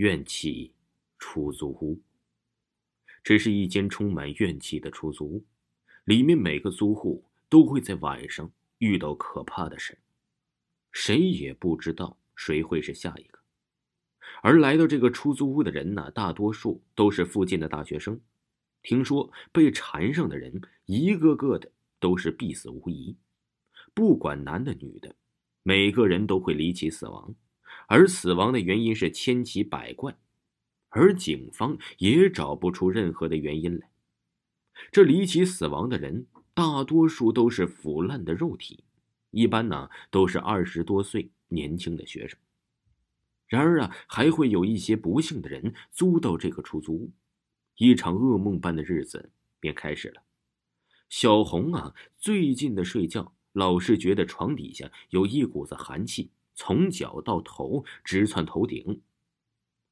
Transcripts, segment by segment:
怨气出租屋。这是一间充满怨气的出租屋，里面每个租户都会在晚上遇到可怕的事，谁也不知道谁会是下一个。而来到这个出租屋的人呢，大多数都是附近的大学生。听说被缠上的人，一个个的都是必死无疑，不管男的女的，每个人都会离奇死亡，而死亡的原因是千奇百怪，而警方也找不出任何的原因来。这离奇死亡的人，大多数都是腐烂的肉体，一般呢都是二十多岁年轻的学生。然而啊，还会有一些不幸的人租到这个出租屋。一场噩梦般的日子便开始了。小红啊，最近的睡觉老是觉得床底下有一股子寒气，从脚到头直窜头顶。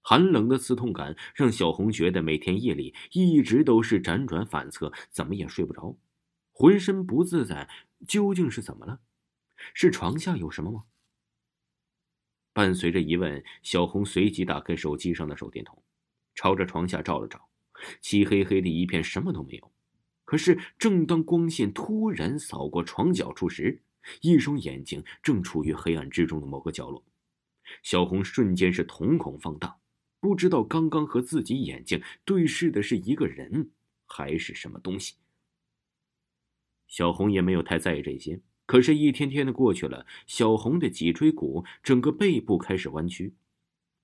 寒冷的刺痛感让小红觉得每天夜里一直都是辗转反侧，怎么也睡不着，浑身不自在。究竟是怎么了？是床下有什么吗？伴随着疑问，小红随即打开手机上的手电筒，朝着床下照了照。漆黑黑的一片，什么都没有。可是，正当光线突然扫过床角处时，一双眼睛正处于黑暗之中的某个角落。小红瞬间是瞳孔放大，不知道刚刚和自己眼睛对视的是一个人，还是什么东西。小红也没有太在意这些。可是，一天天的过去了，小红的脊椎骨、整个背部开始弯曲，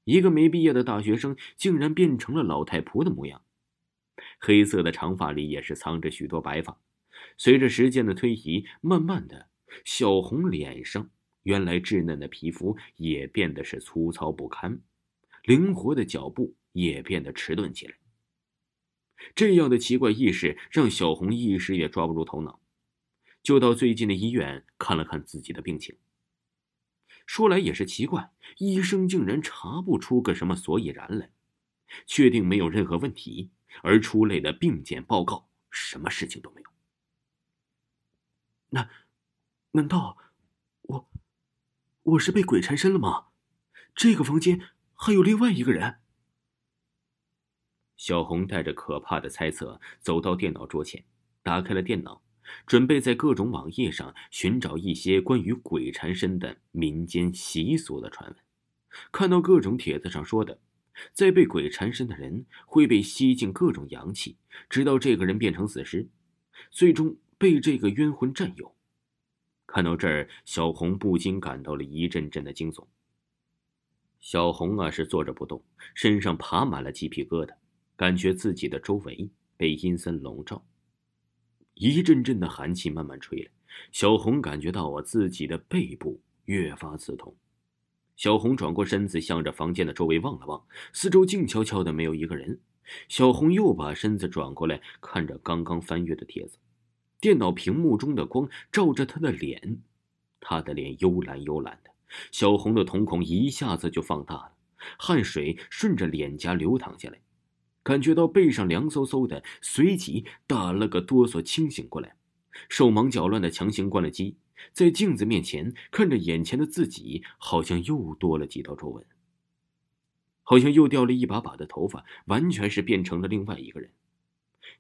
一个没毕业的大学生竟然变成了老太婆的模样。黑色的长发里也是藏着许多白发。随着时间的推移，慢慢的，小红脸上原来稚嫩的皮肤也变得是粗糙不堪，灵活的脚步也变得迟钝起来。这样的奇怪意识让小红一时也抓不住头脑，就到最近的医院看了看自己的病情。说来也是奇怪，医生竟然查不出个什么所以然来，确定没有任何问题。而出来的病检报告，什么事情都没有。那，难道我我是被鬼缠身了吗？这个房间还有另外一个人。小红带着可怕的猜测走到电脑桌前，打开了电脑，准备在各种网页上寻找一些关于鬼缠身的民间习俗的传闻。看到各种帖子上说的。在被鬼缠身的人会被吸进各种阳气，直到这个人变成死尸，最终被这个冤魂占有。看到这儿，小红不禁感到了一阵阵的惊悚。小红啊，是坐着不动，身上爬满了鸡皮疙瘩，感觉自己的周围被阴森笼罩，一阵阵的寒气慢慢吹来。小红感觉到啊，自己的背部越发刺痛。小红转过身子，向着房间的周围望了望，四周静悄悄的，没有一个人。小红又把身子转过来，看着刚刚翻阅的帖子。电脑屏幕中的光照着他的脸，他的脸幽蓝幽蓝的。小红的瞳孔一下子就放大了，汗水顺着脸颊流淌下来，感觉到背上凉飕飕的，随即打了个哆嗦，清醒过来，手忙脚乱的强行关了机。在镜子面前看着眼前的自己，好像又多了几道皱纹，好像又掉了一把把的头发，完全是变成了另外一个人。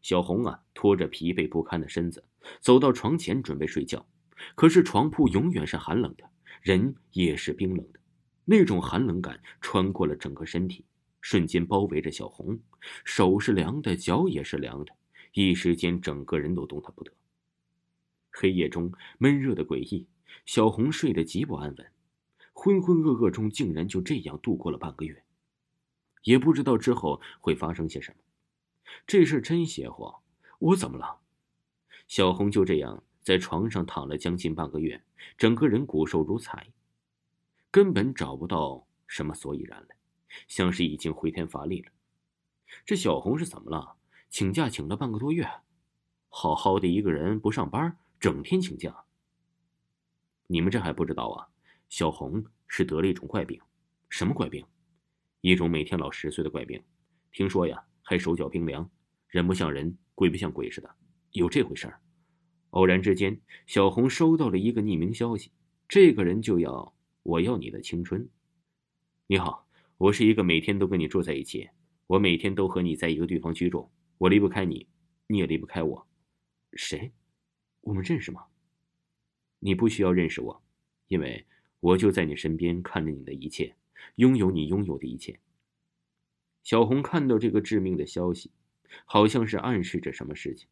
小红啊，拖着疲惫不堪的身子走到床前准备睡觉，可是床铺永远是寒冷的，人也是冰冷的，那种寒冷感穿过了整个身体，瞬间包围着小红，手是凉的，脚也是凉的，一时间整个人都动弹不得。黑夜中闷热的诡异，小红睡得极不安稳，浑浑噩噩中竟然就这样度过了半个月，也不知道之后会发生些什么。这事真邪乎！我怎么了？小红就这样在床上躺了将近半个月，整个人骨瘦如柴，根本找不到什么所以然来，像是已经回天乏力了。这小红是怎么了？请假请了半个多月，好好的一个人不上班。整天请假。你们这还不知道啊？小红是得了一种怪病，什么怪病？一种每天老十岁的怪病。听说呀，还手脚冰凉，人不像人，鬼不像鬼似的，有这回事儿。偶然之间，小红收到了一个匿名消息，这个人就要我要你的青春。你好，我是一个每天都跟你住在一起，我每天都和你在一个地方居住，我离不开你，你也离不开我。谁？我们认识吗？你不需要认识我，因为我就在你身边，看着你的一切，拥有你拥有的一切。小红看到这个致命的消息，好像是暗示着什么事情。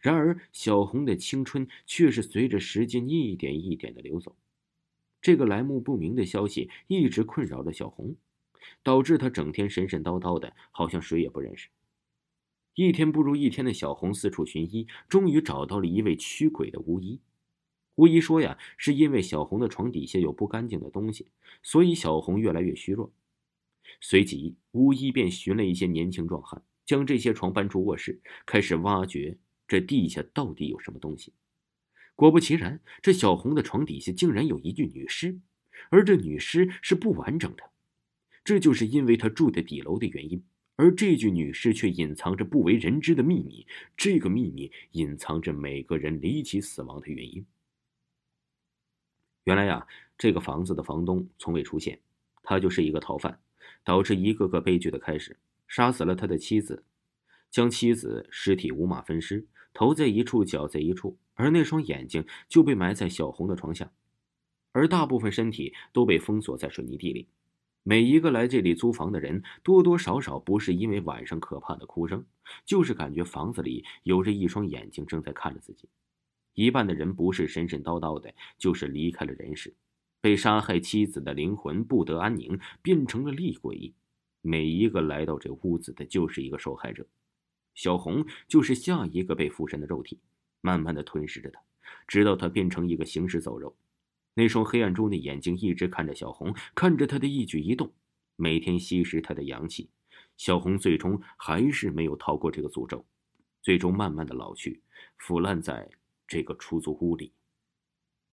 然而，小红的青春却是随着时间一点一点的流走。这个来路不明的消息一直困扰着小红，导致她整天神神叨叨的，好像谁也不认识。一天不如一天的小红四处寻医，终于找到了一位驱鬼的巫医。巫医说呀，是因为小红的床底下有不干净的东西，所以小红越来越虚弱。随即，巫医便寻了一些年轻壮汉，将这些床搬出卧室，开始挖掘这地下到底有什么东西。果不其然，这小红的床底下竟然有一具女尸，而这女尸是不完整的，这就是因为她住在底楼的原因。而这具女尸却隐藏着不为人知的秘密，这个秘密隐藏着每个人离奇死亡的原因。原来呀，这个房子的房东从未出现，他就是一个逃犯。导致一个个悲剧的开始，杀死了他的妻子，将妻子尸体五马分尸，头在一处，脚在一处，而那双眼睛就被埋在小红的床下，而大部分身体都被封锁在水泥地里。每一个来这里租房的人，多多少少不是因为晚上可怕的哭声，就是感觉房子里有着一双眼睛正在看着自己。一半的人不是神神叨叨的，就是离开了人世。被杀害妻子的灵魂不得安宁，变成了厉鬼。每一个来到这屋子的，就是一个受害者。小红就是下一个被附身的肉体，慢慢的吞噬着他，直到他变成一个行尸走肉。那双黑暗中的眼睛一直看着小红，看着他的一举一动，每天吸食他的阳气。小红最终还是没有逃过这个诅咒，最终慢慢的老去，腐烂在这个出租屋里。